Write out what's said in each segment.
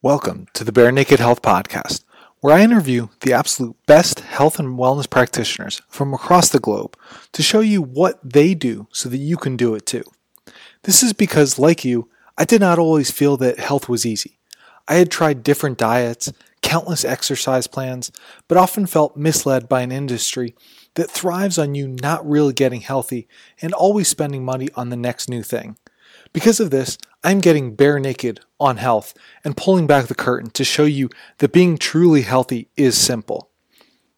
Welcome to the Bare Naked Health Podcast, where I interview the absolute best health and wellness practitioners from across the globe to show you what they do so that you can do it too. This is because, like you, I did not always feel that health was easy. I had tried different diets, countless exercise plans, but often felt misled by an industry that thrives on you not really getting healthy and always spending money on the next new thing. Because of this, I'm getting bare naked on health and pulling back the curtain to show you that being truly healthy is simple.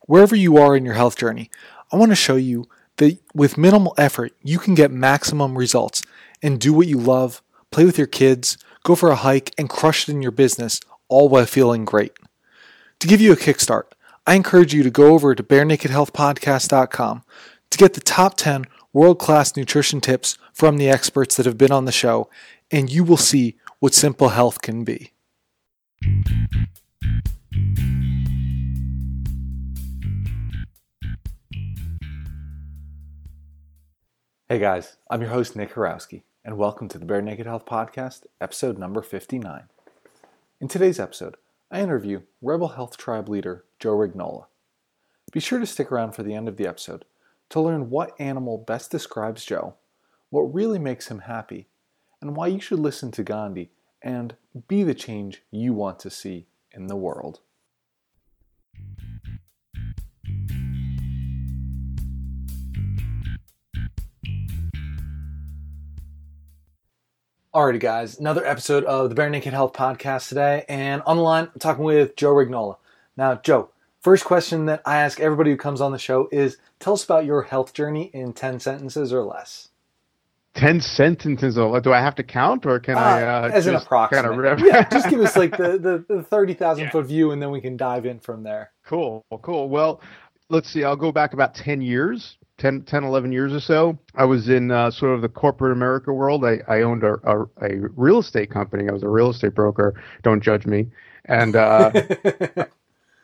Wherever you are in your health journey, I want to show you that with minimal effort, you can get maximum results and do what you love, play with your kids, go for a hike, and crush it in your business, all while feeling great. To give you a kickstart, I encourage you to go over to barenakedhealthpodcast.com to get the top 10 world class nutrition tips from the experts that have been on the show, and you will see what simple health can be. Hey guys, I'm your host Nick Horowski, and welcome to the Bare Naked Health Podcast, episode number 59. In today's episode, I interview Rebel Health Tribe leader Joe Rignola. Be sure to stick around for the end of the episode to learn what animal best describes Joe, what really makes him happy, and why you should listen to Gandhi and be the change you want to see in the world. Alrighty, guys, another episode of the Bare Naked Health Podcast today, and on the line, I'm talking with Joe Rignola. Now, Joe, First question that I ask everybody who comes on the show is tell us about your health journey in 10 sentences or less. 10 sentences or do I have to count or can uh, I uh, as an approximate. kind of yeah just give us like the, the, the 30,000 yeah. foot view and then we can dive in from there. Cool cool. Well let's see. I'll go back about 10 years 10, 10 11 years or so. I was in uh, sort of the corporate America world. I, I owned a, a, a, real estate company. I was a real estate broker. Don't judge me. And uh,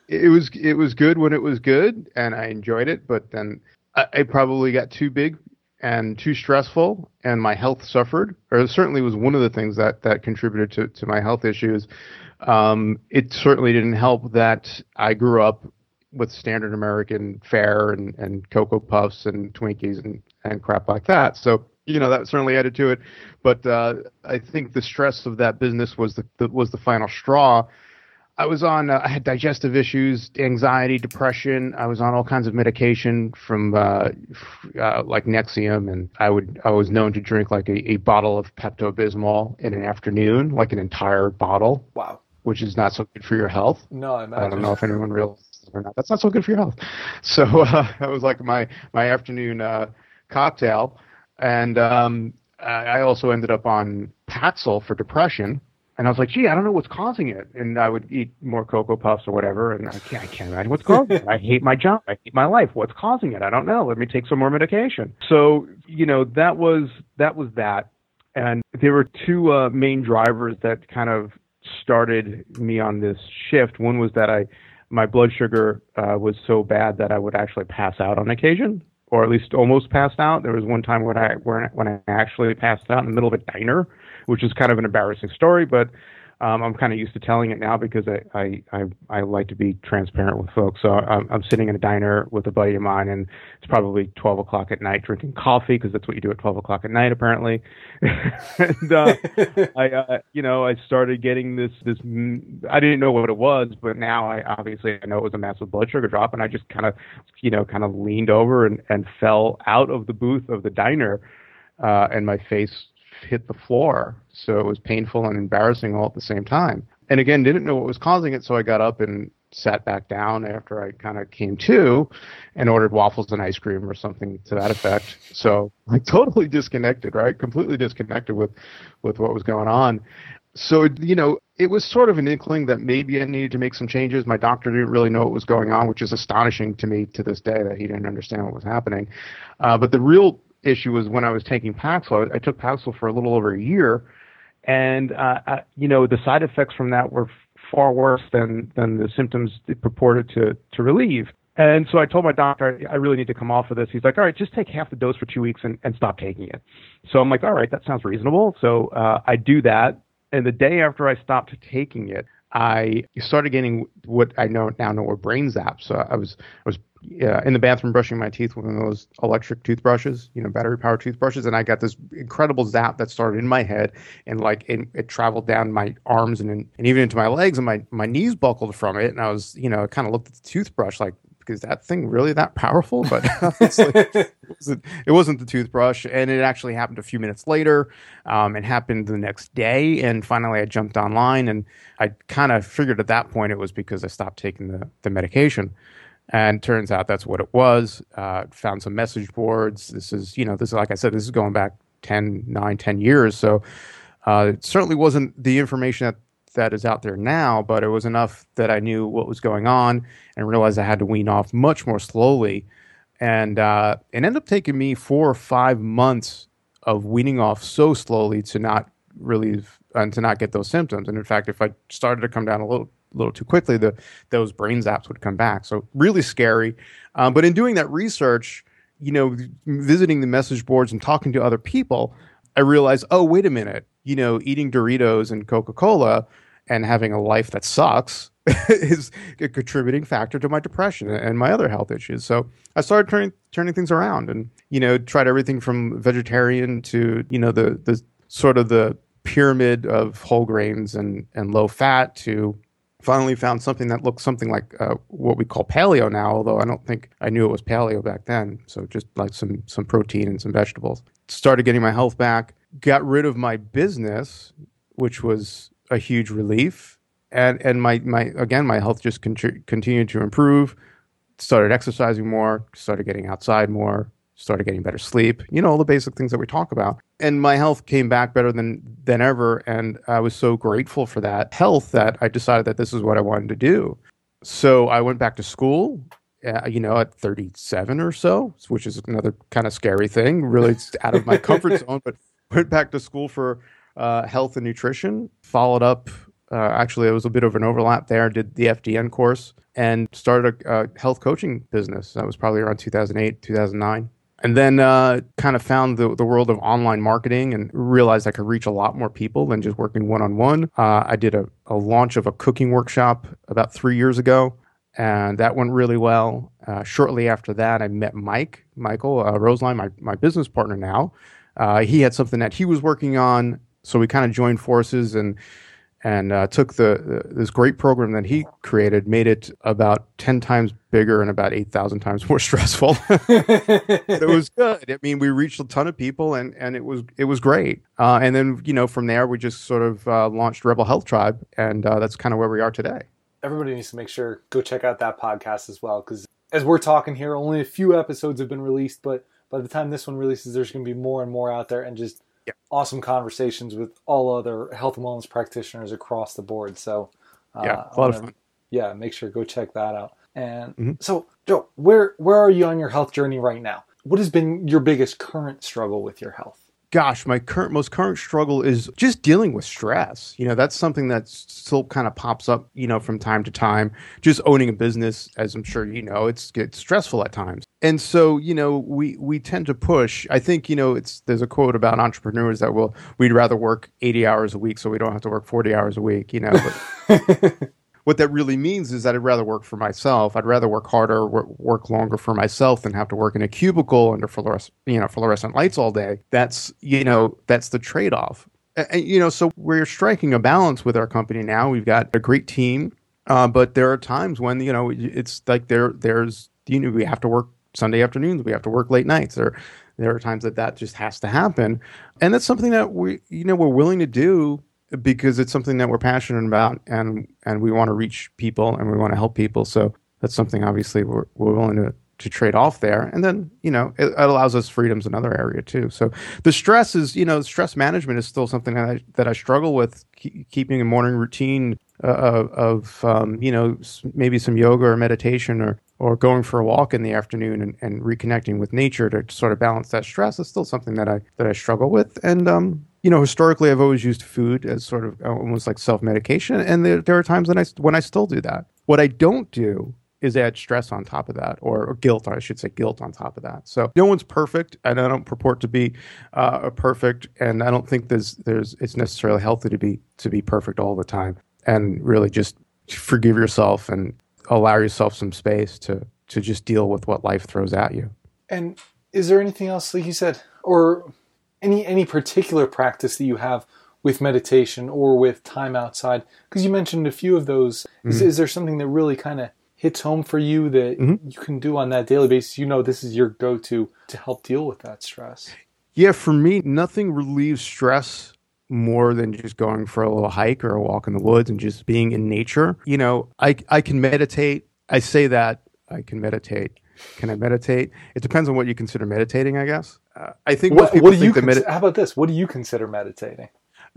it was it was good when it was good, and I enjoyed it. But then I, I probably got too big and too stressful, and my health suffered. Or it certainly was one of the things that that contributed to to my health issues. Um, it certainly didn't help that I grew up with standard American fare and, and Cocoa Puffs and Twinkies and, and crap like that. So, you know, that certainly added to it. But uh, I think the stress of that business was the, the was the final straw I was on. Uh, I had digestive issues, anxiety, depression. I was on all kinds of medication from uh, uh, like Nexium, and I would. I was known to drink like a, a bottle of Pepto Bismol in an afternoon, like an entire bottle. Wow. Which is not so good for your health. No, I, I don't know if anyone realizes or not. That's not so good for your health. So uh, that was like my my afternoon uh, cocktail, and um, I also ended up on Paxil for depression and I was like, gee, I don't know what's causing it. And I would eat more Cocoa Puffs or whatever. And I can't, I can't imagine what's causing it. I hate my job. I hate my life. What's causing it? I don't know. Let me take some more medication. So, you know, that was, that was that. And there were two uh, main drivers that kind of started me on this shift. One was that I, my blood sugar uh, was so bad that I would actually pass out on occasion, or at least almost passed out. There was one time when I, when, when I actually passed out in the middle of a diner which is kind of an embarrassing story, but um, I'm kind of used to telling it now because I, I, I, I like to be transparent with folks. So I'm, I'm, sitting in a diner with a buddy of mine, and it's probably 12 o'clock at night drinking coffee because that's what you do at 12 o'clock at night, apparently. and uh, I, uh, you know, I started getting this this. I didn't know what it was, but now I obviously I know it was a massive blood sugar drop, and I just kind of, you know, kind of leaned over and, and fell out of the booth of the diner, uh, and my face hit the floor. So it was painful and embarrassing all at the same time. And again, didn't know what was causing it, so I got up and sat back down after I kind of came to and ordered waffles and ice cream or something to that effect. So like totally disconnected, right? Completely disconnected with with what was going on. So you know, it was sort of an inkling that maybe I needed to make some changes. My doctor didn't really know what was going on, which is astonishing to me to this day that he didn't understand what was happening. Uh, but the real issue was when I was taking Paxil. I took Paxil for a little over a year, and uh, I, you know the side effects from that were far worse than than the symptoms it purported to to relieve. And so I told my doctor, I really need to come off of this. He's like, all right, just take half the dose for two weeks and, and stop taking it. So I'm like, all right, that sounds reasonable. So uh, I do that. And the day after I stopped taking it, I started getting what I know now know were brain zaps. So I was I was uh, in the bathroom brushing my teeth with one of those electric toothbrushes, you know, battery powered toothbrushes, and I got this incredible zap that started in my head and like it, it traveled down my arms and and even into my legs, and my my knees buckled from it, and I was you know kind of looked at the toothbrush like is that thing really that powerful? But it, wasn't, it, wasn't, the toothbrush. And it actually happened a few minutes later. Um, it happened the next day. And finally, I jumped online and I kind of figured at that point it was because I stopped taking the, the medication. And turns out that's what it was. Uh, found some message boards. This is, you know, this is, like I said, this is going back 10, 9, 10 years. So uh, it certainly wasn't the information that that is out there now, but it was enough that I knew what was going on and realized I had to wean off much more slowly. And uh, it ended up taking me four or five months of weaning off so slowly to not really and to not get those symptoms. And in fact, if I started to come down a little little too quickly, the those brain zaps would come back. So really scary. Um, but in doing that research, you know, visiting the message boards and talking to other people, I realized, oh, wait a minute, you know, eating Doritos and Coca Cola and having a life that sucks is a contributing factor to my depression and my other health issues. So I started turning turning things around and you know tried everything from vegetarian to you know the the sort of the pyramid of whole grains and and low fat to finally found something that looked something like uh, what we call paleo now although i don't think i knew it was paleo back then so just like some some protein and some vegetables started getting my health back got rid of my business which was a huge relief. And and my my again my health just con- continued to improve. Started exercising more. Started getting outside more. Started getting better sleep. You know all the basic things that we talk about. And my health came back better than than ever. And I was so grateful for that health that I decided that this is what I wanted to do. So I went back to school uh, you know, at 37 or so, which is another kind of scary thing, really out of my comfort zone, but went back to school for uh, health and nutrition. Followed up, uh, actually, it was a bit of an overlap there. Did the FDN course and started a, a health coaching business. That was probably around 2008, 2009. And then uh, kind of found the, the world of online marketing and realized I could reach a lot more people than just working one on one. I did a, a launch of a cooking workshop about three years ago and that went really well. Uh, shortly after that, I met Mike, Michael uh, Roesslein, my, my business partner now. Uh, he had something that he was working on so we kind of joined forces and and uh, took the this great program that he created, made it about ten times bigger and about eight thousand times more stressful. But it was good. I mean, we reached a ton of people, and and it was it was great. Uh, and then you know from there we just sort of uh, launched Rebel Health Tribe, and uh, that's kind of where we are today. Everybody needs to make sure go check out that podcast as well, because as we're talking here, only a few episodes have been released, but by the time this one releases, there's going to be more and more out there, and just yeah. awesome conversations with all other health and wellness practitioners across the board. So, uh, yeah, a lot of fun. Yeah, make sure go check that out. And mm-hmm. so, Joe, where where are you on your health journey right now? What has been your biggest current struggle with your health? Gosh, my current most current struggle is just dealing with stress. You know, that's something that still kind of pops up, you know, from time to time. Just owning a business, as I'm sure you know, it's it's stressful at times. And so, you know, we we tend to push. I think, you know, it's there's a quote about entrepreneurs that will we'd rather work 80 hours a week so we don't have to work 40 hours a week, you know. But what that really means is that I'd rather work for myself. I'd rather work harder, work longer for myself than have to work in a cubicle under fluorescent, you know, fluorescent lights all day. That's, you know, that's the trade off. And, you know, so we're striking a balance with our company now. We've got a great team, uh, but there are times when, you know, it's like there, there's, you know, we have to work Sunday afternoons, we have to work late nights. There, there are times that that just has to happen. And that's something that we, you know, we're willing to do because it's something that we're passionate about and and we want to reach people and we want to help people. So that's something obviously we're, we're willing to to trade off there. And then you know it, it allows us freedoms in another area too. So the stress is you know stress management is still something that I, that I struggle with keeping a morning routine uh, of um, you know maybe some yoga or meditation or or going for a walk in the afternoon and, and reconnecting with nature to sort of balance that stress is still something that I that I struggle with. And um you know, historically, I've always used food as sort of almost like self medication, and there, there are times when I when I still do that. What I don't do is add stress on top of that, or, or, guilt, or I should say guilt on top of that. So no one's perfect, and I don't purport to be uh, perfect, and I don't think there's there's it's necessarily healthy to be to be perfect all the time. and really just forgive yourself and allow yourself some space to to just deal with what life throws at you. And is there anything else, like you said, or any any particular practice that you have with meditation or with time outside? Because you mentioned a few of those. Mm-hmm. Is, is there something that really kind of hits home for you that mm-hmm. you can do on that daily basis? You know, this is your go to to help deal with that stress. Yeah, for me, nothing relieves stress more than just going for a little hike or a walk in the woods and just being in nature. You know, I I can meditate. I say that I can meditate. Can I meditate? It depends on what you consider meditating, I guess. Uh, I think what, what do you cons- how about this? What do you consider meditating?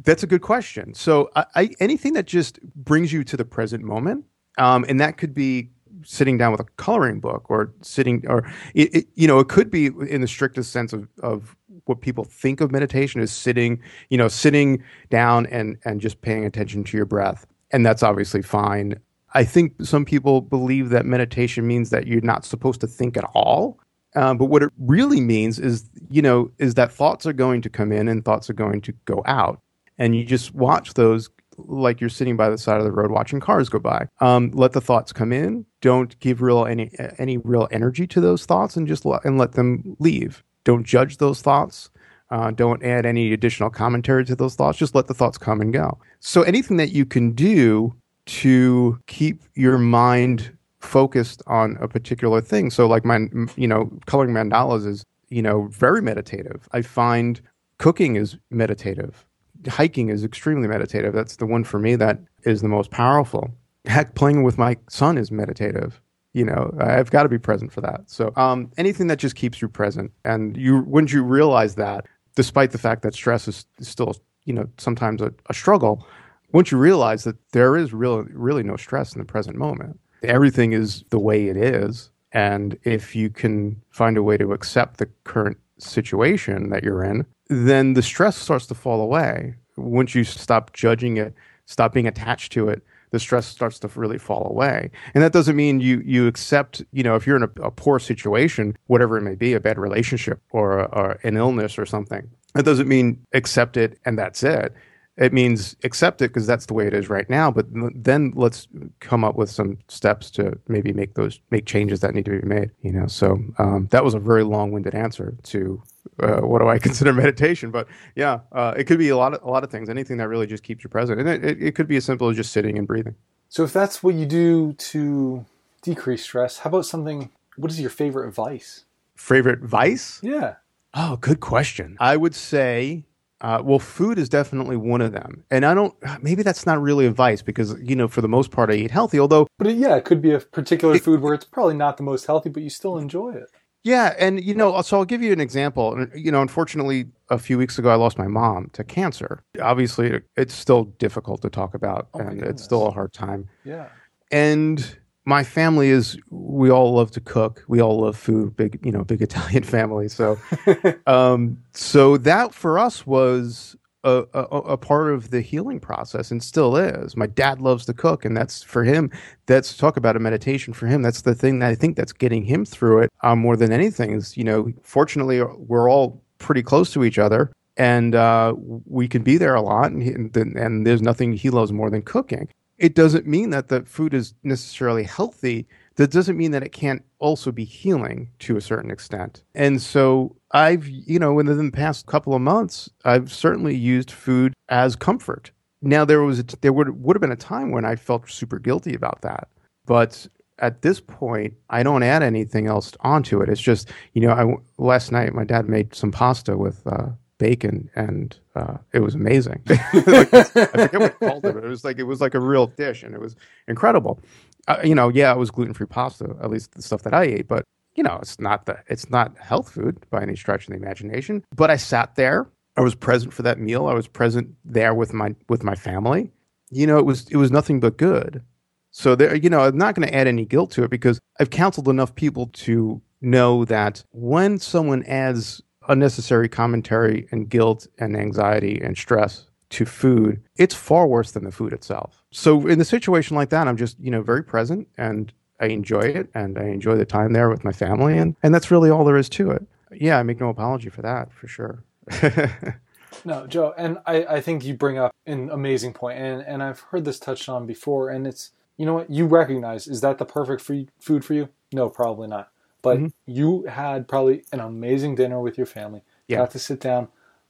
That's a good question. So, I, I, anything that just brings you to the present moment, um, and that could be sitting down with a coloring book or sitting, or it, it, you know, it could be in the strictest sense of, of what people think of meditation is sitting, you know, sitting down and and just paying attention to your breath, and that's obviously fine. I think some people believe that meditation means that you're not supposed to think at all. Um, but what it really means is, you know, is that thoughts are going to come in and thoughts are going to go out, and you just watch those like you're sitting by the side of the road watching cars go by. Um, let the thoughts come in. Don't give real any any real energy to those thoughts, and just let, and let them leave. Don't judge those thoughts. Uh, don't add any additional commentary to those thoughts. Just let the thoughts come and go. So anything that you can do to keep your mind focused on a particular thing. So like my, you know, coloring mandalas is, you know, very meditative. I find cooking is meditative. Hiking is extremely meditative. That's the one for me that is the most powerful. Heck, playing with my son is meditative. You know, I've got to be present for that. So um, anything that just keeps you present, and you once you realize that, despite the fact that stress is still, you know, sometimes a, a struggle, once you realize that there is really, really no stress in the present moment, everything is the way it is. And if you can find a way to accept the current situation that you're in, then the stress starts to fall away. Once you stop judging it, stop being attached to it, the stress starts to really fall away. And that doesn't mean you you accept, you know, if you're in a, a poor situation, whatever it may be, a bad relationship or, or an illness or something, that doesn't mean accept it and that's it it means accept it because that's the way it is right now but then let's come up with some steps to maybe make those make changes that need to be made you know? So um, that was a very long-winded answer to uh, what do i consider meditation but yeah uh, it could be a lot of a lot of things anything that really just keeps you present and it, it, it could be as simple as just sitting and breathing. So if that's what you do to decrease stress how about something what is your favorite vice? Favorite vice? Yeah. Oh good question. I would say uh, well, food is definitely one of them, and I don't. Maybe that's not really a vice because you know, for the most part, I eat healthy. Although, but yeah, it could be a particular it, food where it's probably not the most healthy, but you still enjoy it. Yeah, and you know, so I'll give you an example. You know, unfortunately, a few weeks ago, I lost my mom to cancer. Obviously, it's still difficult to talk about, oh and it's still a hard time. Yeah, and my family is we all love to cook. We all love food. Big, you know, big Italian family. So, um, so that for us was a, a, a, part of the healing process and still is. My dad loves to cook, and that's for him. That's talk about a meditation for him. That's the thing that I think that's getting him through it um, more than anything. Is you know, fortunately, we're all pretty close to each other, and uh, we can be there a lot, and, and there's nothing he loves more than cooking it doesn't mean that the food is necessarily healthy. That doesn't mean that it can't also be healing to a certain extent. And so I've, you know, within the past couple of months, I've certainly used food as comfort. Now there was there would would have been a time when I felt super guilty about that, but at this point, I don't add anything else onto it. It's just, you know, I last night my dad made some pasta with uh, bacon, and uh, it was amazing. like, I forget what called it, but it was like it was like a real dish, and it was incredible. Uh, you know, yeah, it was gluten free pasta, at least the stuff that I ate, but you know, it's not the it's not health food by any stretch of the imagination. But I sat there, I was present for that meal, I was present there with my with my family. You know, it was it was nothing but good. So there, you know, I'm not going to add any guilt to it because I've counseled enough people to know that when someone adds unnecessary commentary and guilt and anxiety and stress to food, it's far worse than the food itself. So in a situation like that, I'm just, you know, very present and I enjoy it and I enjoy the time there with my family and, and that's really all there is to it. Yeah, I make no apology for that for sure. No, Joe, and I, I think you bring up an amazing point, and and I've heard this touched on before, and it's you know what you recognize is that the perfect food for you? No, probably not. But mm-hmm. you had probably an amazing dinner with your family. Yeah. Got to sit down,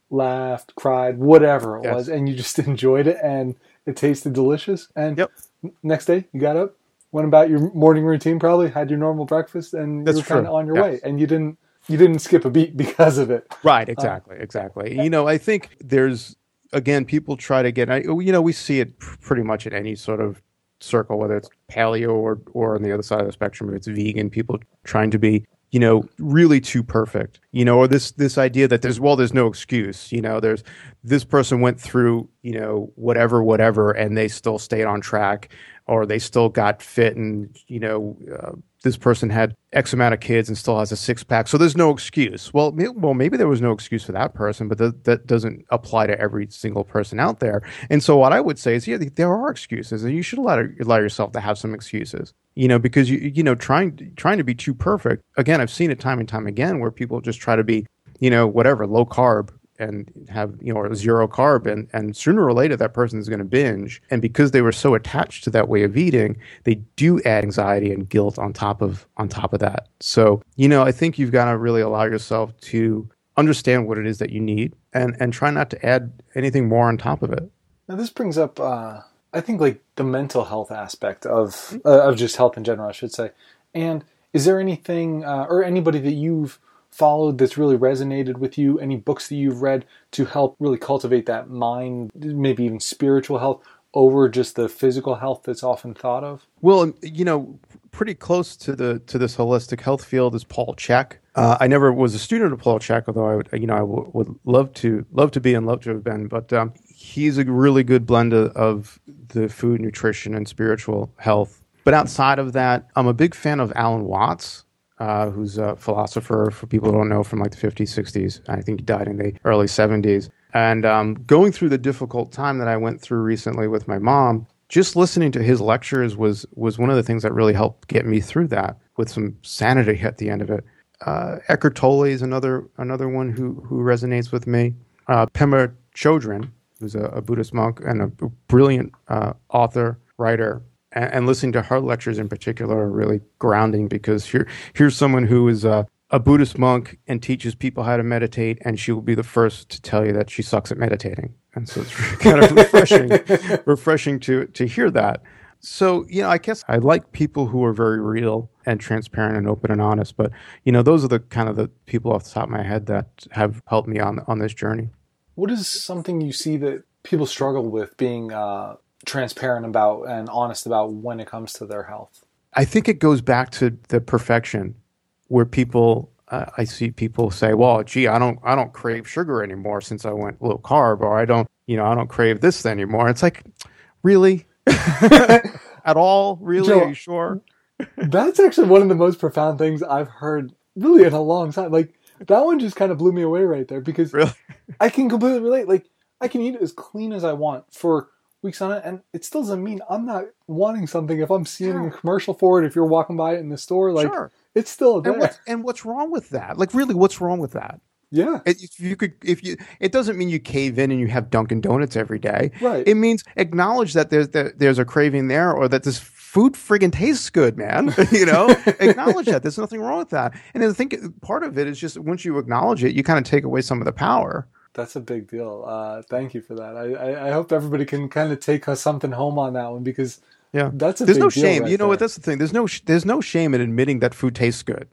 laughed, cried, whatever it yes. was, and you just enjoyed it, and it tasted delicious. And yep. next day, you got up, went about your morning routine, probably had your normal breakfast, and That's you were kind of on your yes. way, and you didn't you didn't skip a beat because of it. Right. Uh, exactly. Um, exactly. You know, I think there's again people try to get. You know, we see it pretty much at any sort of circle, whether it's paleo or or on the other side of the spectrum, if it's vegan, people trying to be you know really too perfect you know or this this idea that there's well there's no excuse you know there's this person went through you know whatever whatever and they still stayed on track or they still got fit and you know uh, this person had X amount of kids and still has a six pack. So there's no excuse. Well, well, maybe there was no excuse for that person, but th- that doesn't apply to every single person out there. And so what I would say is, yeah, there are excuses, and you should allow, allow yourself to have some excuses. You know, because you you know trying trying to be too perfect. Again, I've seen it time and time again where people just try to be, you know, whatever low carb, and have you know zero carb and, and sooner or later that person is going to binge. And because they were so attached to that way of eating they do add anxiety and guilt on top of on top of that. So you know i think you've got to really allow yourself to understand what it is that you need and and try not to add anything more on top of it. Now this brings up uh, i think like the mental health aspect of uh, of just health in general i should say. And is there anything uh, or anybody that you've followed that's really resonated with you? Any books that you've read to help really cultivate that mind, maybe even spiritual health over just the physical health that's often thought of? Well, you know, pretty close to the to this holistic health field is Paul Chek. Uh, I never was a student of Paul Chek, although I would, you know, I w- would love to love to be and love to have been. But um, he's a really good blend of, of the food, nutrition, and spiritual health. But outside of that, I'm a big fan of Alan Watts uh, who's a philosopher for people who don't know from like the 50s, 60s. I think he died in the early 70s. And um, going through the difficult time that I went through recently with my mom, just listening to his lectures was was one of the things that really helped get me through that with some sanity at the end of it. Uh, Eckhart Tolle is another another one who who resonates with me. Uh, Pema Chodron, who's a, a, Buddhist monk and a brilliant uh, author writer, and, and, listening to her lectures in particular are really grounding because here here's someone who is a, a Buddhist monk and teaches people how to meditate, and she will be the first to tell you that she sucks at meditating. And so it's kind of refreshing, refreshing to to hear that. So you know, I guess I like people who are very real and transparent and open and honest. But you know, those are the kind of the people off the top of my head that have helped me on on this journey. What is something you see that people struggle with being uh, transparent about and honest about when it comes to their health? I think it goes back to the perfection where people uh, I see people say, "Well, gee, I don't I don't crave sugar anymore since I went low carb or I don't, you know, I don't crave this anymore." It's like, "Really? At all? Really? Joe, Are you sure?" that's actually one of the most profound things I've heard really in a long time. Like that one just kind of blew me away right there because really? I can completely relate. Like I can eat as clean as I want for weeks on it, and it still doesn't mean I'm not wanting something if I'm seeing sure. a commercial for it. If you're walking by it in the store, like sure. it's still there. And what's, and what's wrong with that? Like, really, what's wrong with that? Yeah. If you could, if you, it doesn't mean you cave in and you have Dunkin' Donuts every day. Right. It means acknowledge that there's that there's a craving there, or that this food friggin' tastes good, man. you know, acknowledge that. There's nothing wrong with that. And I think part of it is just once you acknowledge it, you kind of take away some of the power. That's a big deal. Uh, thank you for that. I, I, I, hope everybody can kind of take something home on that one because yeah, that's a there's no shame. Right you know there. what? That's the thing. There's no there's no shame in admitting that food tastes good.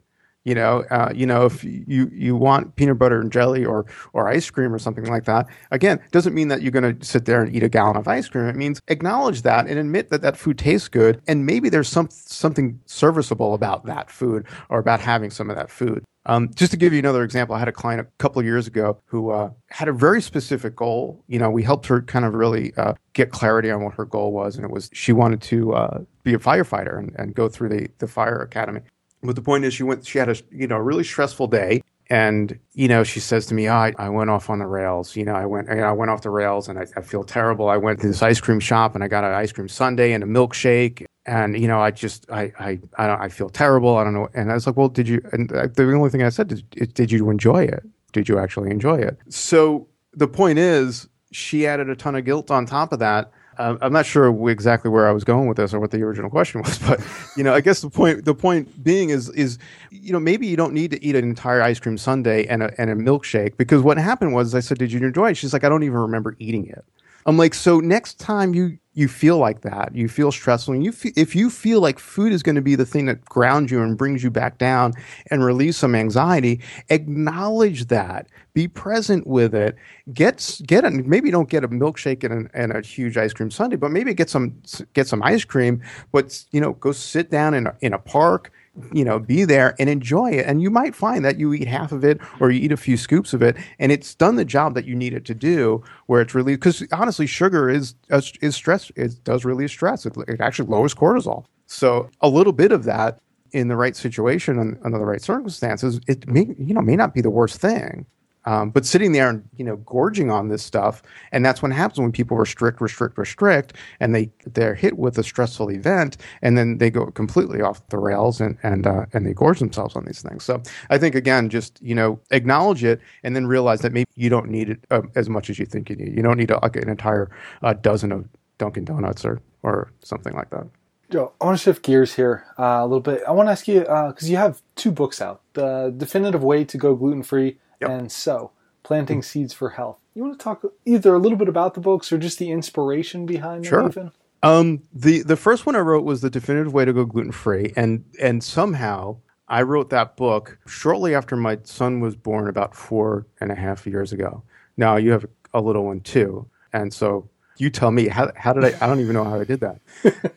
You know, uh, you know, if you you want peanut butter and jelly or or ice cream or something like that, again, doesn't mean that you're going to sit there and eat a gallon of ice cream. It means acknowledge that and admit that that food tastes good, and maybe there's some something serviceable about that food or about having some of that food. Um, just to give you another example, I had a client a couple of years ago who uh, had a very specific goal. You know, we helped her kind of really uh, get clarity on what her goal was, and it was she wanted to uh, be a firefighter and, and go through the the fire academy. But the point is, she went. She had a you know really stressful day, and you know she says to me, oh, I, I went off on the rails. You know, I went I went off the rails, and I, I feel terrible. I went to this ice cream shop, and I got an ice cream sundae and a milkshake, and you know, I just I I I, don't, I feel terrible. I don't know. And I was like, well, did you? And the only thing I said is, did you enjoy it? Did you actually enjoy it? So the point is, she added a ton of guilt on top of that. Uh, I'm not sure exactly where I was going with this or what the original question was, but you know, I guess the point the point being is is you know maybe you don't need to eat an entire ice cream sundae and a and a milkshake because what happened was I said, "Did you enjoy it?" She's like, "I don't even remember eating it." I'm like, so next time you you feel like that, you feel stressful, and you feel, if you feel like food is going to be the thing that grounds you and brings you back down and release some anxiety, acknowledge that. Be present with it. Get get a, maybe don't get a milkshake and a, and a huge ice cream sundae, but maybe get some get some ice cream. But you know, go sit down in a, in a park you know, be there and enjoy it. And you might find that you eat half of it or you eat a few scoops of it, and it's done the job that you need it to do. Where it's really because honestly, sugar is uh, is stress. It does release stress. It, it actually lowers cortisol. So a little bit of that in the right situation and under the right circumstances, it may you know may not be the worst thing. Um, but sitting there and you know gorging on this stuff, and that's what happens when people restrict, restrict, restrict, and they they're hit with a stressful event, and then they go completely off the rails and and uh, and they gorge themselves on these things. So I think again, just you know acknowledge it, and then realize that maybe you don't need it uh, as much as you think you need. You don't need a, like an entire uh, dozen of Dunkin' Donuts or or something like that. Joe, I want to shift gears here uh, a little bit. I want to ask you because uh, you have two books out: the definitive way to go gluten free Yep. And so, planting seeds for health. You want to talk either a little bit about the books or just the inspiration behind them, sure. even? Um, the the first one I wrote was the definitive way to go gluten free, and and somehow I wrote that book shortly after my son was born, about four and a half years ago. Now you have a little one too, and so you tell me how how did I? I don't even know how I did that,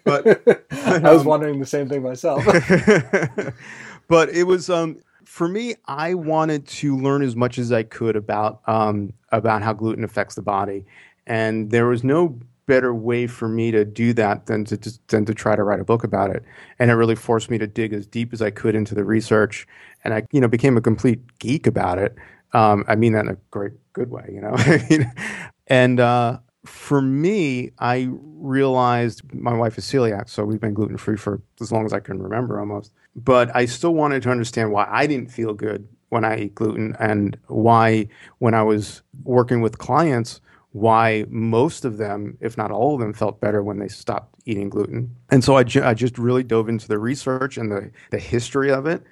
but I was um, wondering the same thing myself. but it was um for me, I wanted to learn as much as I could about um, about how gluten affects the body, and there was no better way for me to do that than to than to try to write a book about it. And it really forced me to dig as deep as I could into the research, and I you know became a complete geek about it. Um, I mean that in a great good way, you know. and uh, for me, I realized my wife is celiac, so we've been gluten free for as long as I can remember almost. But I still wanted to understand why I didn't feel good when I ate gluten and why, when I was working with clients, why most of them, if not all of them, felt better when they stopped eating gluten. And so I, ju- I just really dove into the research and the, the history of it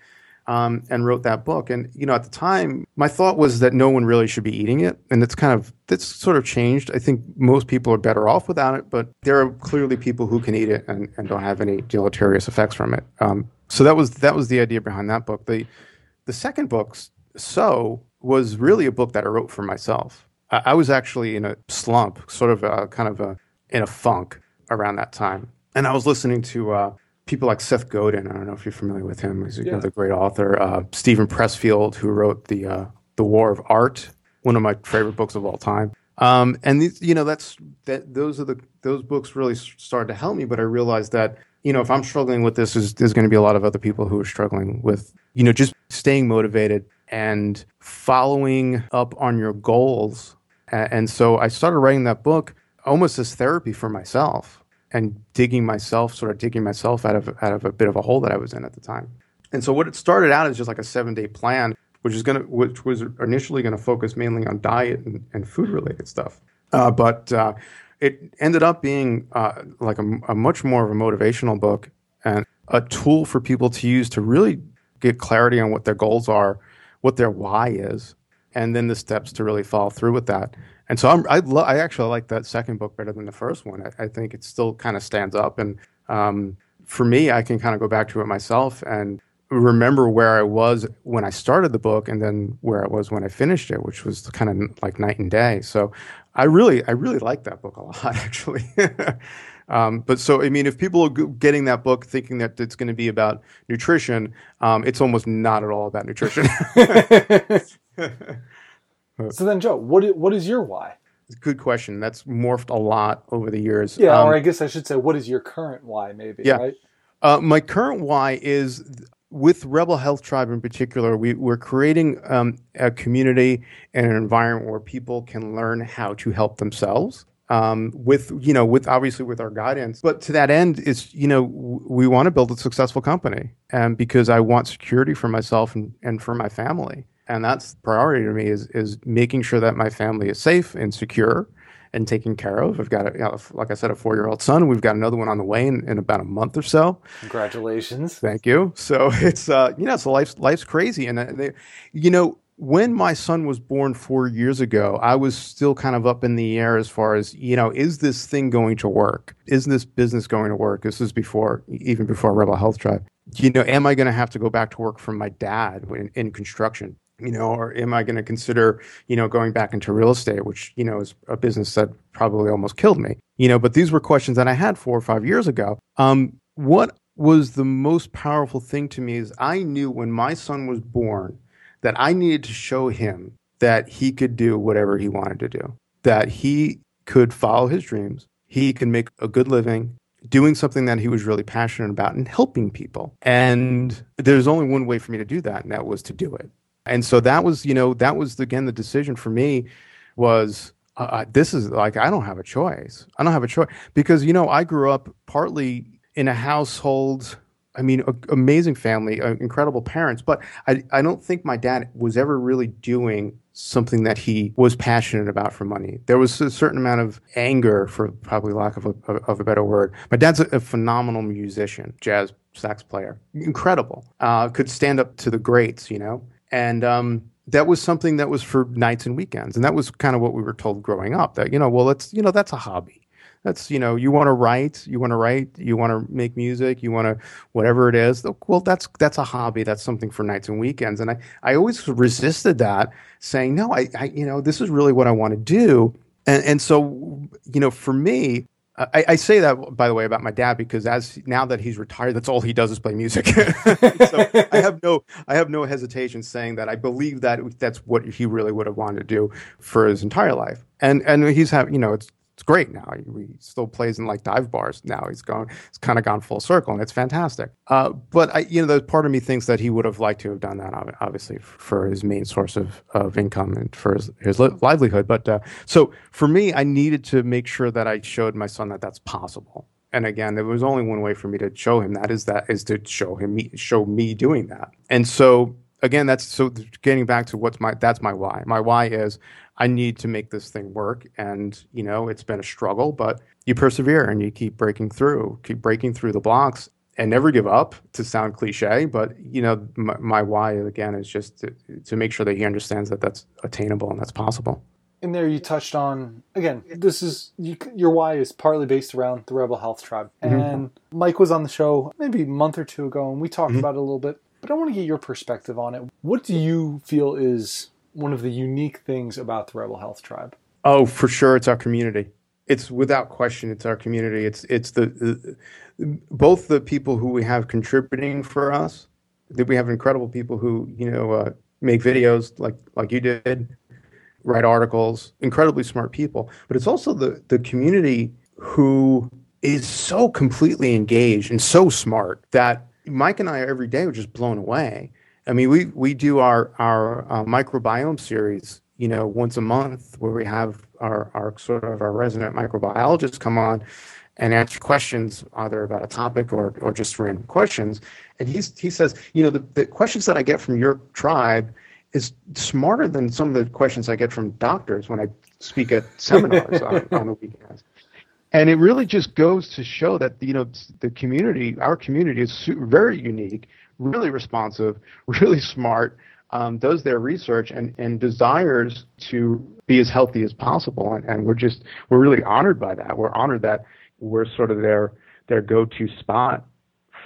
um, and wrote that book. And you know, at the time, my thought was that no one really should be eating it, and it's kind of that's sort of changed. I think most people are better off without it, but there are clearly people who can eat it and, and don't have any deleterious effects from it. Um, so that was that was the idea behind that book. The the second book, so was really a book that I wrote for myself. I, I was actually in a slump, sort of a, kind of a in a funk around that time, and I was listening to. Uh, people like Seth Godin. I don't know if you're familiar with him. He's yeah. another great author. Uh, Steven Pressfield, who wrote the uh, the War of Art, one of my favorite books of all time. Um, and these, you know, that's that. Those are the those books really started to help me. But I realized that you know, if I'm struggling with this, there's, there's going to be a lot of other people who are struggling with you know just staying motivated and following up on your goals. And so I started writing that book almost as therapy for myself and digging myself, sort of digging myself out of out of a bit of a hole that I was in at the time. And so what it started out as just like a seven day plan, which is gonna which was initially gonna focus mainly on diet and, and food related stuff. Uh, but uh, it ended up being uh, like a, a much more of a motivational book and a tool for people to use to really get clarity on what their goals are, what their why is, and then the steps to really follow through with that. And so I'm, I, lo- I actually like that second book better than the first one. I, I think it still kind of stands up. And um, for me, I can kind of go back to it myself and remember where I was when I started the book and then where I was when I finished it, which was kind of like night and day. So I really, I really like that book a lot, actually. um, but so, I mean, if people are getting that book thinking that it's going to be about nutrition, um, it's almost not at all about nutrition. So then, Joe, what what is your why? Good question. That's morphed a lot over the years. Yeah, um, or I guess I should say, what is your current why? Maybe. Yeah. Right? Uh, my current why is with Rebel Health Tribe in particular. We, we're creating um, a community and an environment where people can learn how to help themselves. Um, with you know, with obviously with our guidance, but to that end, is you know, we want to build a successful company, and because I want security for myself and, and for my family and that's priority to me is is making sure that my family is safe and secure and taken care of. I've got, a, you know, like I said, a four year old son. We've got another one on the way in, in about a month or so. Congratulations! Thank you. So it's uh, you know, so life's life's crazy, and uh, they, you know, when my son was born four years ago, I was still kind of up in the air as far as, you know, is this thing going to work? Is this business going to work? This is before, even before Rebel Health Tribe. You know, am I going to have to go back to work for my dad in, in construction? You know, or am I going to consider, you know, going back into real estate, which, you know, is a business that probably almost killed me? You know, but these were questions that I had four or five years ago. Um, what was the most powerful thing to me is I knew when my son was born, that I needed to show him that he could do whatever he wanted to do, that he could follow his dreams, he could make a good living doing something that he was really passionate about and helping people. And there's only one way for me to do that, and that was to do it. And so that was, you know, that was again the decision for me was uh, uh this is like I don't have a choice. I don't have a choice because you know I grew up partly in a household I mean, a, amazing family, uh, incredible parents, but I, I don't think my dad was ever really doing something that he was passionate about for money. There was a certain amount of anger, for probably lack of a, of a better word. My dad's a, a phenomenal musician, jazz sax player, incredible. Uh, could stand up to the greats, you know, and um, that was something that was for nights and weekends, and that was kind of what we were told growing up. That you know, well, it's you know, that's a hobby. That's you know you want to write you want to write you want to make music you want to whatever it is. Well that's that's a hobby. That's something for nights and weekends. And i i always resisted that saying no i, I you know this is really what i want to do. And and so you know for me I, I, say that by the way about my dad because as now that he's retired, that's all he does is play music. so I have no I have no hesitation saying that I believe that that's what he really would have wanted to do for his entire life. And and he's have you know it's it's great now. He still plays in like dive bars now. He's gone, he's kind of gone full circle, and it's fantastic. Uh, but I, you know, there's part of me thinks that he would have liked to have done that, obviously, for his main source of, of income and for his, his livelihood. But uh, so for me, I needed to make sure that I showed my son that that's possible. And again, there was only one way for me to show him that is that is to show him show me doing that. And so again, that's so getting back to what's my that's my why. My why is I need to make this thing work. And, you know, it's been a struggle, but you persevere and you keep breaking through, keep breaking through the blocks and never give up to sound cliche. But, you know, my, my why, again, is just to, to make sure that he understands that that's attainable and that's possible. In there, you touched on again. This is you, your why is partly based around the Rebel Health Tribe, mm-hmm. and Mike was on the show maybe a month or two ago, and we talked mm-hmm. about it a little bit. But I want to get your perspective on it. What do you feel is one of the unique things about the Rebel Health Tribe? Oh, for sure, it's our community. It's without question, it's our community. It's it's the, the both the people who we have contributing for us. That we have incredible people who you know uh, make videos like like you did, write articles, incredibly smart people. But it's also the the community who is so completely engaged and so smart that Mike and I every day are just blown away I mean, we we do our our uh, microbiome series, you know, once a month, where we have our our sort of our resident microbiologists come on and answer questions either about a topic or or just random questions. And he's he says, you know, the, the questions that I get from your tribe is smarter than some of the questions I get from doctors when I speak at seminars on, on the weekends. And it really just goes to show that you know the community, our community, is very unique really responsive, really smart, um, does their research and, and desires to be as healthy as possible. And, and we're just we're really honored by that. We're honored that we're sort of their their go-to spot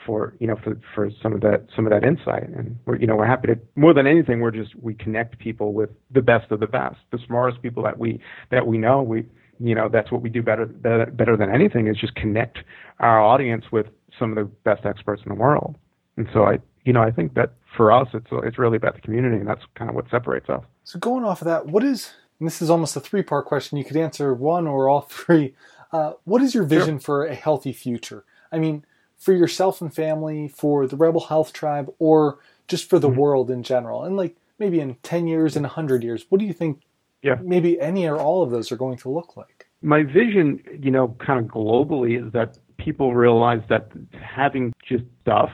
for you know for for some of that some of that insight and we're you know we're happy to more than anything we're just we connect people with the best of the best the smartest people that we that we know we you know that's what we do better better, better than anything is just connect our audience with some of the best experts in the world and so I, you know, I think that for us, it's it's really about the community, and that's kind of what separates us. So going off of that, what is? this is almost a three-part question. You could answer one or all three. Uh, what is your vision sure. for a healthy future? I mean, for yourself and family, for the Rebel Health Tribe, or just for the mm-hmm. world in general? And like maybe in ten years, in hundred years, what do you think? Yeah. Maybe any or all of those are going to look like. My vision, you know, kind of globally, is that people realize that having just stuff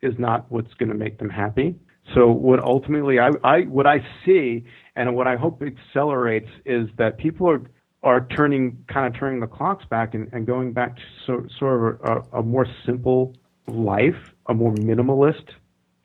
is not what's going to make them happy. So what ultimately I, I what I see and what I hope accelerates is that people are are turning kind of turning the clocks back and, and going back to so, sort of a, a more simple life, a more minimalist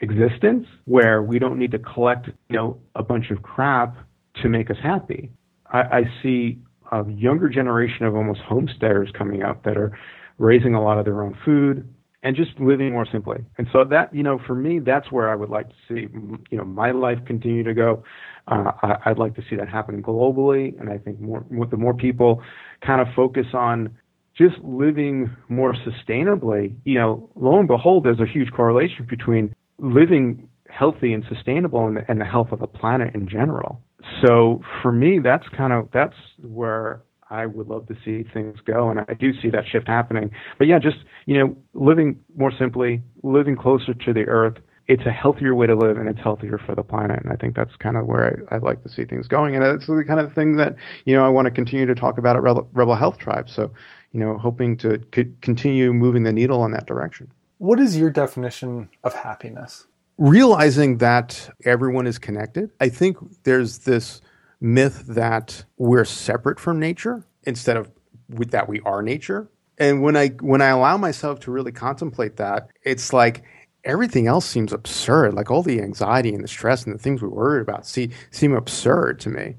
existence where we don't need to collect you know a bunch of crap to make us happy. I, I see a younger generation of almost homesteaders coming up that are raising a lot of their own food, and just living more simply. And so that, you know, for me, that's where I would like to see, you know, my life continue to go. Uh, I, would like to see that happen globally. And I think more, with the more people kind of focus on just living more sustainably, you know, lo and behold, there's a huge correlation between living healthy and sustainable and and the health of the planet in general. So for me, that's kind of, that's where I would love to see things go, and I do see that shift happening. But yeah, just you know, living more simply, living closer to the earth. It's a healthier way to live, and it's healthier for the planet. And I think that's kind of where I, I like to see things going, and it's the kind of thing that you know I want to continue to talk about at Rebel, Rebel Health Tribe. So, you know, hoping to continue moving the needle in that direction. What is your definition of happiness? Realizing that everyone is connected. I think there's this myth that we're separate from nature instead of that we are nature. And when I when I allow myself to really contemplate that, it's like everything else seems absurd. Like all the anxiety and the stress and the things we worry about see, seem absurd to me.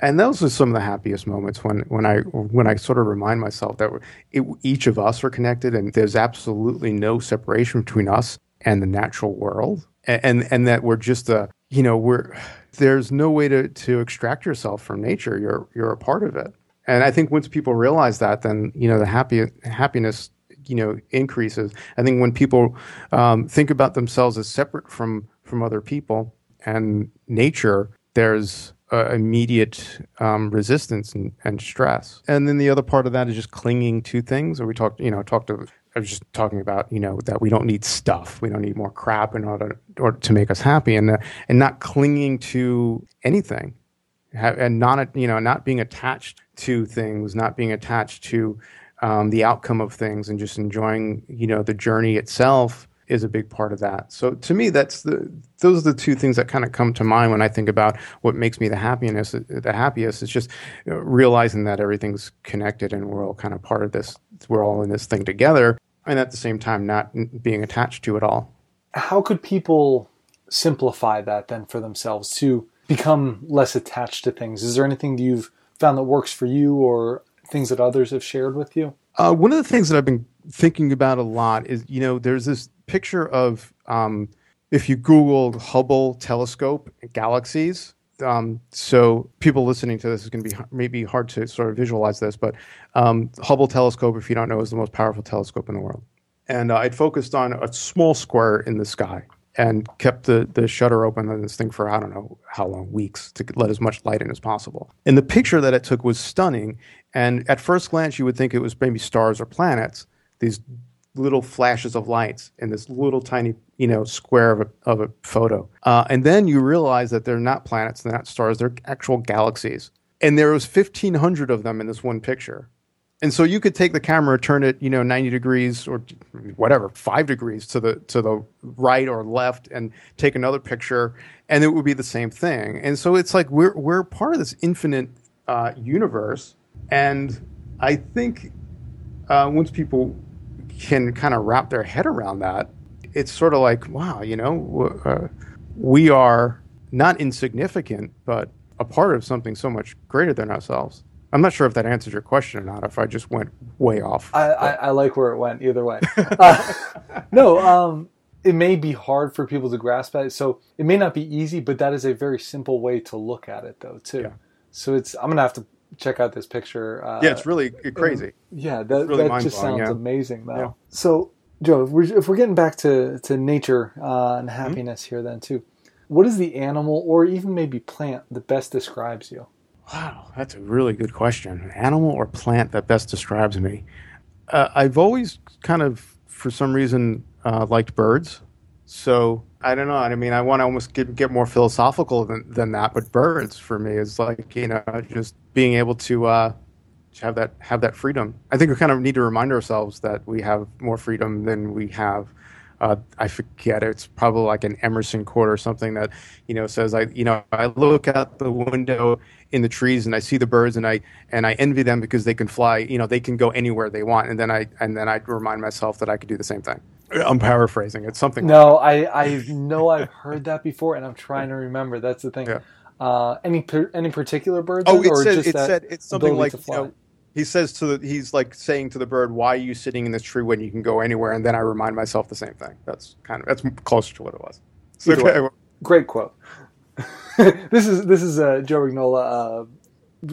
And those are some of the happiest moments when, when I when I sort of remind myself that it, each of us are connected and there's absolutely no separation between us and the natural world, and and, that we're just a you know we're there's no way to, to extract yourself from nature. You're you're a part of it. And I think once people realize that, then you know the happy happiness you know increases. I think when people um, think about themselves as separate from from other people and nature, there's uh, immediate um, resistance and, and, stress. And then the other part of that is just clinging to things. Or we talked, you know, talked I was just talking about, you know, that we don't need stuff. We don't need more crap in order, order to make us happy, and uh, and not clinging to anything, and not you know not being attached to things, not being attached to um, the outcome of things, and just enjoying you know the journey itself is a big part of that. So to me, that's the those are the two things that kind of come to mind when I think about what makes me the happiness. The happiest is just realizing that everything's connected and we're all kind of part of this. We're all in this thing together, and at the same time not being attached to it all. How could people simplify that then for themselves to become less attached to things? Is there anything you've found that works for you or things that others have shared with you? Uh, one of the things that I've been thinking about a lot is, you know, there's this picture of um, if you Google Hubble telescope galaxies, um, so people listening to this is going to be maybe hard to sort of visualize this, but um, Hubble telescope, if you don't know, is the most powerful telescope in the world. And uh, it focused on a small square in the sky and kept the, the shutter open on this thing for I don't know how long, weeks, to let as much light in as possible. And the picture that it took was stunning. And at first glance, you would think it was maybe stars or planets, these little flashes of lights in this little tiny you know square of a, of a photo. Uh, and then you realize that they're not planets they're not stars they're actual galaxies. And there was 1500 of them in this one picture. And so you could take the camera turn it you know 90 degrees or whatever 5 degrees to the to the right or left and take another picture and it would be the same thing. And so it's like we're we're part of this infinite uh, universe. And i think uh, once people can kind of wrap their head around that, it's sort of like, wow, you know, uh, we are not insignificant, but a part of something so much greater than ourselves. I'm not sure if that answers your question or not. If I just went way off, I, I, I like where it went either way. uh, no, um, it may be hard for people to grasp it, so it may not be easy. But that is a very simple way to look at it, though, too. Yeah. So it's I'm gonna have to check out this picture. Uh, yeah, it's really crazy. yeah, that, really that just sounds yeah. amazing, though. Yeah. So, Joe, if we're, if we're, getting back to, to nature uh, and mm-hmm. happiness mm-hmm. here, then too, what is the animal or even maybe plant that best describes you? Wow, that's a really good question. Animal or plant that best describes me? Uh, I've always kind of, for some reason, uh, liked birds. So I don't know. I mean, I want to almost get, get more philosophical than, than that, but birds for me is like you know just being able to uh, have that have that freedom. I think we kind of need to remind ourselves that we have more freedom than we have uh, I forget it's probably like an Emerson quote or something that you know says I you know I look out the window in the trees and I see the birds and I and I envy them because they can fly you know they can go anywhere they want and then I and then I remind myself that I could do the same thing. I'm paraphrasing. It's something. No, like I I know I've heard that before and I'm trying to remember. That's the thing. Yeah. Uh, any any particular birds? Oh, it or said, just it that said it's something like you know, he says to the he's like saying to the bird, "Why are you sitting in this tree when you can go anywhere?" And then I remind myself the same thing. That's kind of that's closer to what it was. So, okay, Great quote. this is this is uh, Joe Rignola, uh,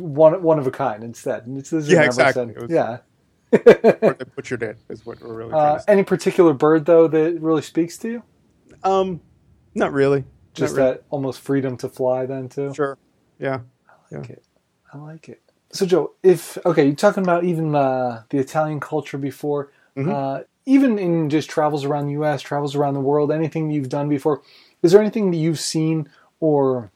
one one of a kind. Instead, It's- this is Yeah, exactly. Was- Yeah. they butchered it is what we're really Uh, any particular bird though that really speaks to you? Um, not really. Just Not really. that almost freedom to fly, then too. Sure. Yeah. I like it. I like it. So Joe, if okay, you're talking about even uh, the Italian culture before, Mhm. uh, even in just travels around the U.S., travels around the world, anything you've done before. Is there anything that you've seen or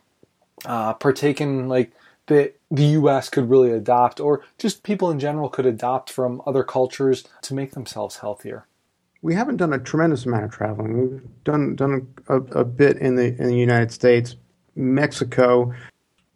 uh, partaken like that the U.S. could really adopt, or just people in general could adopt from other cultures to make themselves healthier? We haven't done a tremendous amount of traveling. We've done done a, a bit in the in the United States, Mexico.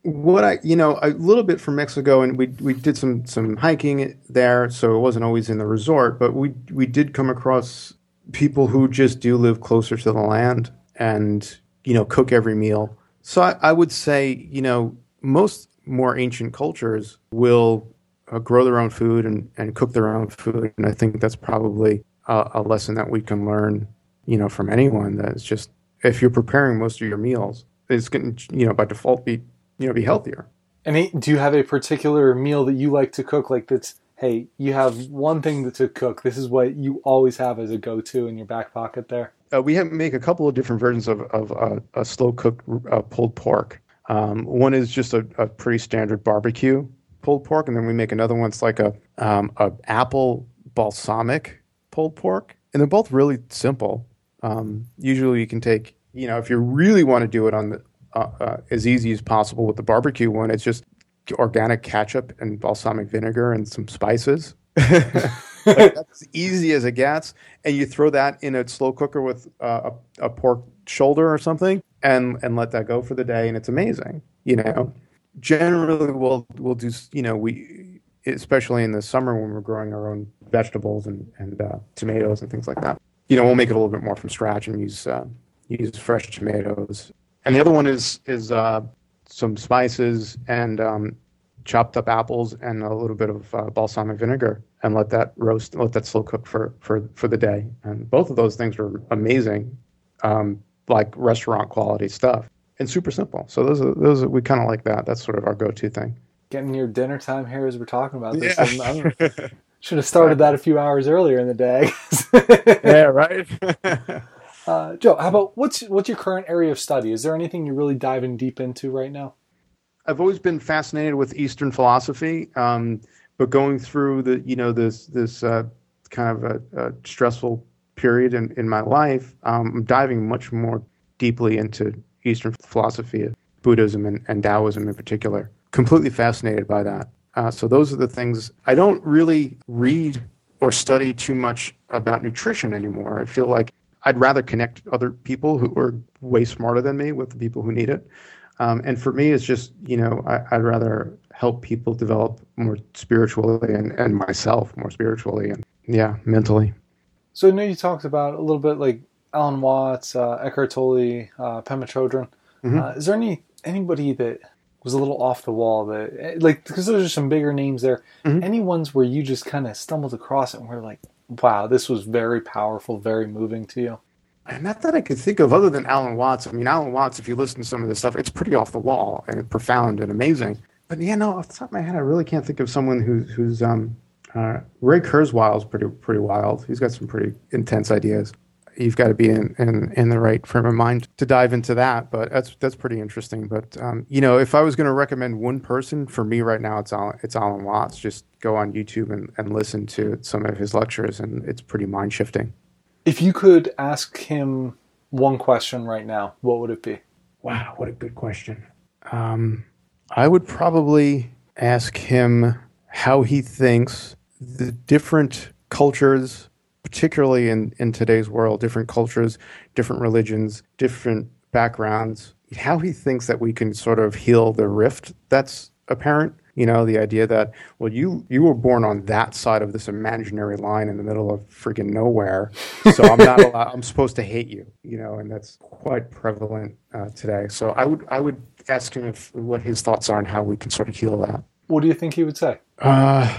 What I you know a little bit from Mexico, and we we did some some hiking there, so it wasn't always in the resort, but we we did come across people who just do live closer to the land and you know cook every meal. So I, I would say you know most more ancient cultures will uh, grow their own food and, and cook their own food, and I think that's probably a, a lesson that we can learn, you know, from anyone. That it's just if you're preparing most of your meals, it's going to, you know, by default be, you know, be healthier. And Do you have a particular meal that you like to cook? Like that's hey, you have one thing to cook. This is what you always have as a go-to in your back pocket. There. Uh, we have make a couple of different versions of, of uh, a slow cooked uh, pulled pork. Um, one is just a, a pretty standard barbecue pulled pork, and then we make another one. It's like a um, a apple balsamic pulled pork, and they're both really simple. Um, usually, you can take you know if you really want to do it on the uh, uh, as easy as possible with the barbecue one, it's just organic ketchup and balsamic vinegar and some spices. Like, that's easy as it gets, and you throw that in a slow cooker with uh, a, a pork shoulder or something, and and let that go for the day, and it's amazing. You know, generally we'll we'll do you know we especially in the summer when we're growing our own vegetables and and uh, tomatoes and things like that. You know, we'll make it a little bit more from scratch and use uh, use fresh tomatoes. And the other one is is uh, some spices and um, chopped up apples and a little bit of uh, balsamic vinegar and let that roast, let that slow cook for, for, for the day. And both of those things were amazing, um, like restaurant quality stuff and super simple. So those are, those are, we kind of like that. That's sort of our go-to thing. Getting near dinner time here as we're talking about this. Yeah. and I don't- should have started that a few hours earlier in the day. Yeah, right. uh, Joe, how about what's what's your current area of study? Is there anything you're really diving deep into right now? I've always been fascinated with Eastern philosophy, um, but going through the you know this this uh, kind of a, a stressful period in, in my life, um, I'm diving much more deeply into Eastern philosophy, Buddhism and, and Taoism in particular. Completely fascinated by that. Uh, so those are the things I don't really read or study too much about nutrition anymore. I feel like I'd rather connect other people who are way smarter than me with the people who need it. Um, and for me, it's just, you know, I, I'd rather help people develop more spiritually and, and myself more spiritually and, yeah, mentally. So I know you talked about a little bit like Alan Watts, uh, Eckhart Tolle, uh, Pema Chodron. Mhm. Uh, is there any anybody that was a little off the wall that eh, like because those are some bigger names there? Mhm. Any ones where you just kind of stumbled across it and were like, wow, this was very powerful, very moving to you? And not that I could think of other than Alan Watts. I mean, Alan Watts, if you listen to some of this stuff, it's pretty off the wall and profound and amazing. But yeah, no, off the top of my head, I really can't think of someone who, who's um, uh, Ray Kurzweil is pretty pretty wild. He's got some pretty intense ideas. You've got to be in, in, in the right frame of mind to dive into that. But that's that's pretty interesting. But um, you know, if I was going to recommend one person for me right now, it's Alan, it's Alan Watts. Just go on YouTube and, and listen to some of his lectures, and it's pretty mind shifting. If you could ask him one question right now, what would it be? Wow, what a good question. Um, I would probably ask him how he thinks the different cultures particularly in, in today's world, different cultures, different religions, different backgrounds, how he thinks that we can sort of heal the rift that's apparent. You know, the idea that, well, you, you were born on that side of this imaginary line in the middle of freaking nowhere. So I'm not allowed, I'm supposed to hate you, you know, and that's quite prevalent uh, today. So I would, I would ask him if, what his thoughts are and how we can sort of heal that. What do you think he would say? Uh,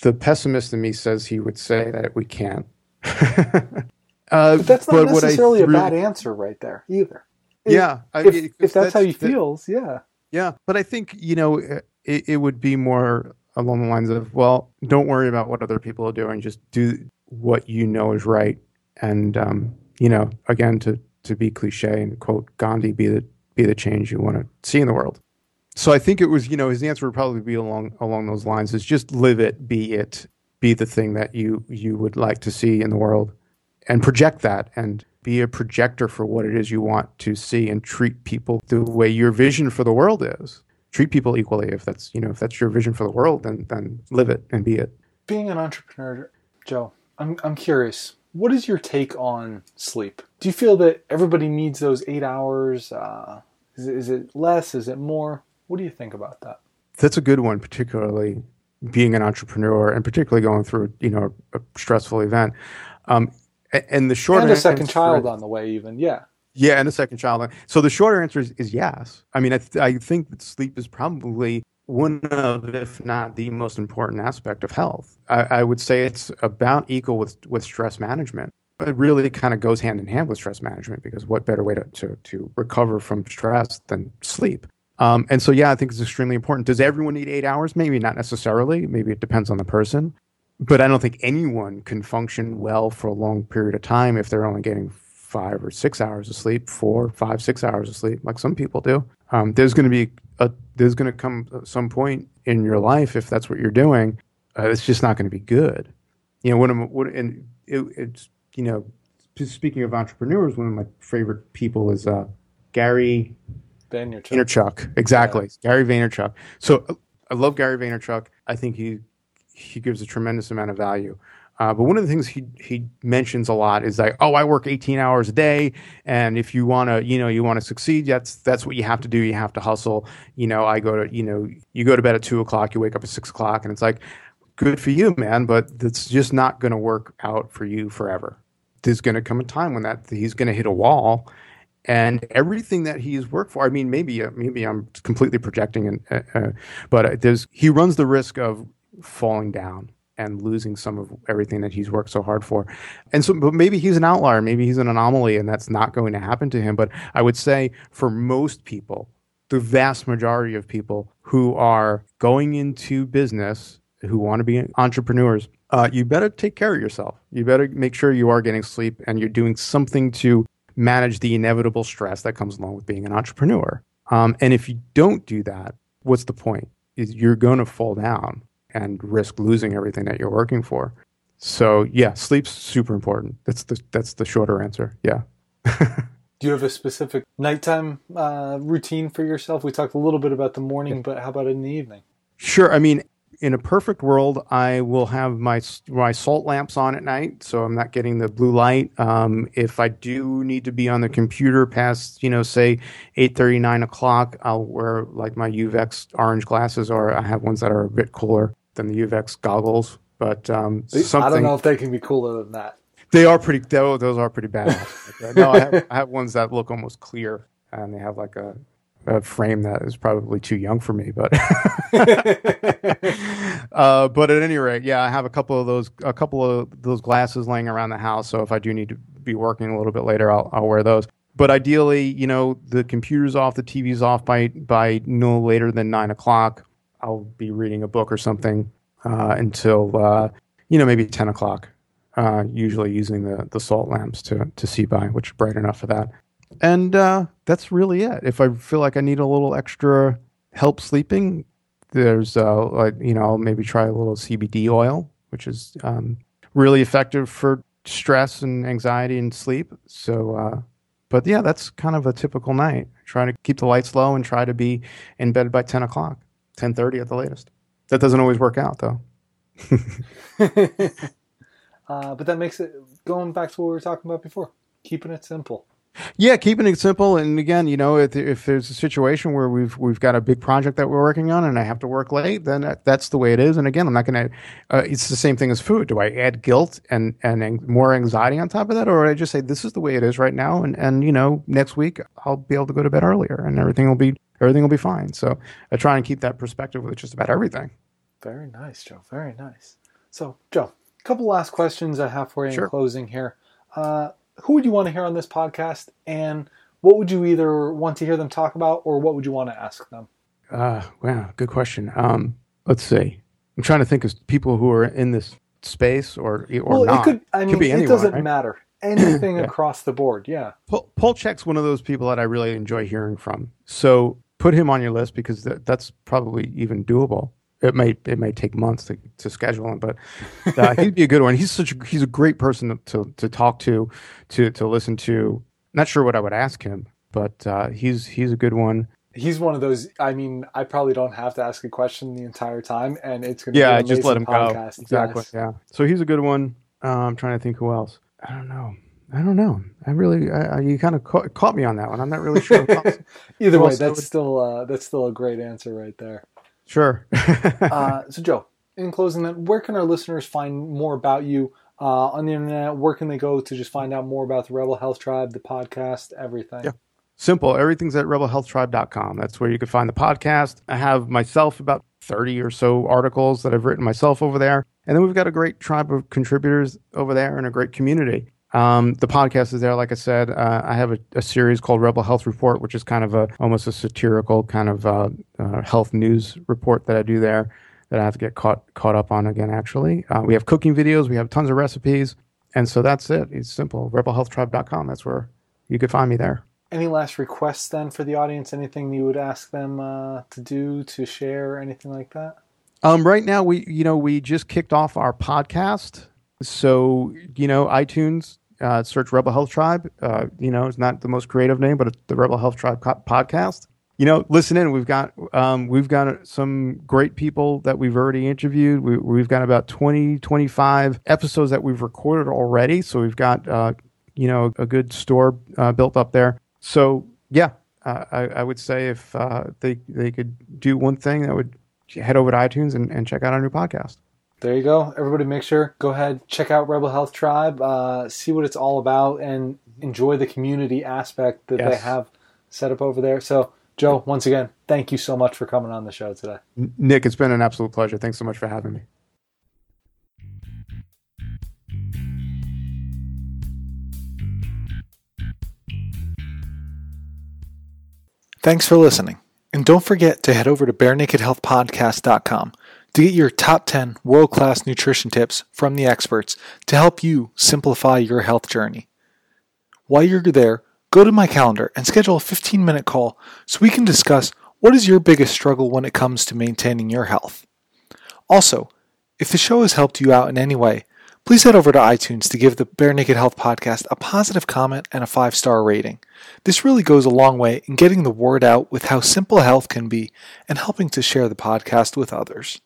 the pessimist in me says he would say that we can't. uh, but that's not but necessarily a bad answer right there either. Yeah, I if, mean, if that's, that's, how he feels, yeah. Yeah, but I think you know it, it would be more along the lines of, well, don't worry about what other people are doing. Just do what you know is right, and um, you know, again, to to be cliche and quote Gandhi, be the be the change you want to see in the world. So I think it was, you know, his answer would probably be along along those lines: is just live it, be it, be the thing that you you would like to see in the world, and project that, and be a projector for what it is you want to see, and treat people the way your vision for the world is. Treat people equally. If that's you know if that's your vision for the world, then then live it and be it. Being an entrepreneur, Joe, I'm I'm curious. What is your take on sleep? Do you feel that everybody needs those eight hours? Uh, is, is it less? Is it more? What do you think about that? That's a good one, particularly being an entrepreneur and particularly going through you know a stressful event. Um, and the short and a second child on the way, even yeah. Yeah, and a second child. So the shorter answer is, is yes. I mean, I, th- I think that sleep is probably one of, if not the most important aspect of health. I, I would say it's about equal with with stress management. It really kind of goes hand in hand with stress management because what better way to, to, to recover from stress than sleep? Um, and so, yeah, I think it's extremely important. Does everyone need eight hours? Maybe not necessarily. Maybe it depends on the person. But I don't think anyone can function well for a long period of time if they're only getting five or six hours of sleep, four, five, six hours of sleep, like some people do. Um, there's going to be a there's going to come some point in your life if that's what you're doing, uh, it's just not going to be good. You know, one of what and it, it's you know, speaking of entrepreneurs, one of my favorite people is uh, Gary Vaynerchuk. Vaynerchuk. Exactly. Yeah. Gary Vaynerchuk. So I love Gary Vaynerchuk. I think he he gives a tremendous amount of value. Uh, but one of the things he he mentions a lot is like, oh, I work 18 hours a day, and if you want to, you know, you want to succeed, that's that's what you have to do. You have to hustle. You know, I go to, you know, you go to bed at two o'clock, you wake up at six o'clock, and it's like, good for you, man, but it's just not going to work out for you forever. There's going to come a time when that he's going to hit a wall, and everything that he's worked for. I mean, maybe uh, maybe I'm completely projecting, and uh, uh, but there's he runs the risk of falling down and losing some of everything that he's worked so hard for. And so, but maybe he's an outlier, maybe he's an anomaly, and that's not going to happen to him. But I would say for most people, the vast majority of people who are going into business, who want to be entrepreneurs, uh, you better take care of yourself. You better make sure you are getting sleep and you're doing something to manage the inevitable stress that comes along with being an entrepreneur. Um, and if you don't do that, what's the point? Is you're going to fall down and risk losing everything that you're working for. So yeah, sleep's super important. That's the that's the shorter answer. Yeah. Do you have a specific nighttime uh, routine for yourself? We talked a little bit about the morning, but how about in the evening? Sure. I mean, in a perfect world, I will have my my salt lamps on at night, so I'm not getting the blue light. Um, if I do need to be on the computer past, you know, say eight thirty, nine o'clock, I'll wear like my Uvex orange glasses, or I have ones that are a bit cooler than the Uvex goggles. But um, I don't know if they can be cooler than that. They are pretty. Those are pretty bad. no, I have, I have ones that look almost clear, and they have like a a frame that is probably too young for me, but uh, but at any rate, yeah, I have a couple of those a couple of those glasses laying around the house. So if I do need to be working a little bit later, I'll, I'll wear those. But ideally, you know, the computer's off, the TV's off by by no later than nine o'clock. I'll be reading a book or something uh, until uh, you know maybe ten o'clock. Uh, usually using the the salt lamps to to see by, which are bright enough for that. And uh, that's really it. If I feel like I need a little extra help sleeping, there's uh, like you know maybe try a little CBD oil, which is um, really effective for stress and anxiety and sleep. So, uh, but yeah, that's kind of a typical night. Try to keep the lights low and try to be in bed by ten o'clock, ten thirty at the latest. That doesn't always work out though. Uh, but that makes it going back to what we were talking about before, keeping it simple. Yeah, keeping it simple. And again, you know, if, if there's a situation where we've we've got a big project that we're working on, and I have to work late, then that, that's the way it is. And again, I'm not going to. Uh, it's the same thing as food. Do I add guilt and and more anxiety on top of that, or I just say this is the way it is right now, and and you know, next week I'll be able to go to bed earlier, and everything will be everything will be fine. So I try and keep that perspective with just about everything. Very nice, Joe. Very nice. So, Joe, a couple last questions I have for you sure. in closing here. Uh, who would you want to hear on this podcast, and what would you either want to hear them talk about, or what would you want to ask them? Uh, wow, good question. Um, let's see. I'm trying to think of people who are in this space or or well, not. It could. I mean, could anyone, it doesn't right? matter. Anything yeah. across the board. Yeah. Paul, Polchek's one of those people that I really enjoy hearing from. So put him on your list because that, that's probably even doable it may it may take months to, to schedule him, but uh, he'd be a good one. He's such a, he's a great person to, to, to talk to, to to listen to. Not sure what I would ask him, but uh, he's he's a good one. He's one of those. I mean, I probably don't have to ask a question the entire time, and it's going to yeah, just let him podcast. go. Exactly. Yes. Yeah. So he's a good one. Uh, I'm trying to think who else. I don't know. I don't know. I really, I, you kind of caught, caught, me on that one. I'm not really sure. Either way, that's still uh, that's still a great answer right there. Sure. uh, so, Joe, in closing, then, where can our listeners find more about you uh, on the internet? Where can they go to just find out more about the Rebel Health Tribe, the podcast, everything? Yeah. Simple. Everything's at rebelhealthtribe.com. That's where you can find the podcast. I have myself about 30 or so articles that I've written myself over there. And then we've got a great tribe of contributors over there and a great community. Um, the podcast is there, like I said. Uh, I have a, a, series called Rebel Health Report, which is kind of a almost a satirical kind of uh, uh, health news report that I do there that I have to get caught caught up on again. Actually, uh, we have cooking videos, we have tons of recipes, and so that's it. It's simple. RebelHealthTribe.com. That's where you could find me there. Any last requests then for the audience? Anything you would ask them uh, to do, to share, or anything like that? Um, right now, we you know we just kicked off our podcast so, you know, iTunes, uh, search Rebel Health Tribe. Uh, you know, it's not the most creative name, but it's the Rebel Health Tribe podcast. You know, listen in. We've got um, we've got some great people that we've already interviewed. We, have got about 20, 25 episodes that we've recorded already. So we've got uh, you know a good store uh, built up there. So yeah, uh, I, I, would say if uh, they they could do one thing, that would head over to iTunes and, and check out our new podcast there you go. Everybody, make sure go ahead check out Rebel Health Tribe, uh, see what it's all about, and enjoy the community aspect that yes. they have set up over there. So, Joe, once again, thank you so much for coming on the show today. Nick, it's been an absolute pleasure. Thanks so much for having me. Thanks for listening. And don't forget to head over to barenakedhealthpodcast.com to get your top 10 world class nutrition tips from the experts to help you simplify your health journey. While you're there, go to my calendar and schedule a 15 minute call so we can discuss what is your biggest struggle when it comes to maintaining your health. Also, if the show has helped you out in any way, please head over to iTunes to give the Bare Naked Health podcast a positive comment and a five star rating. This really goes a long way in getting the word out with how simple health can be and helping to share the podcast with others.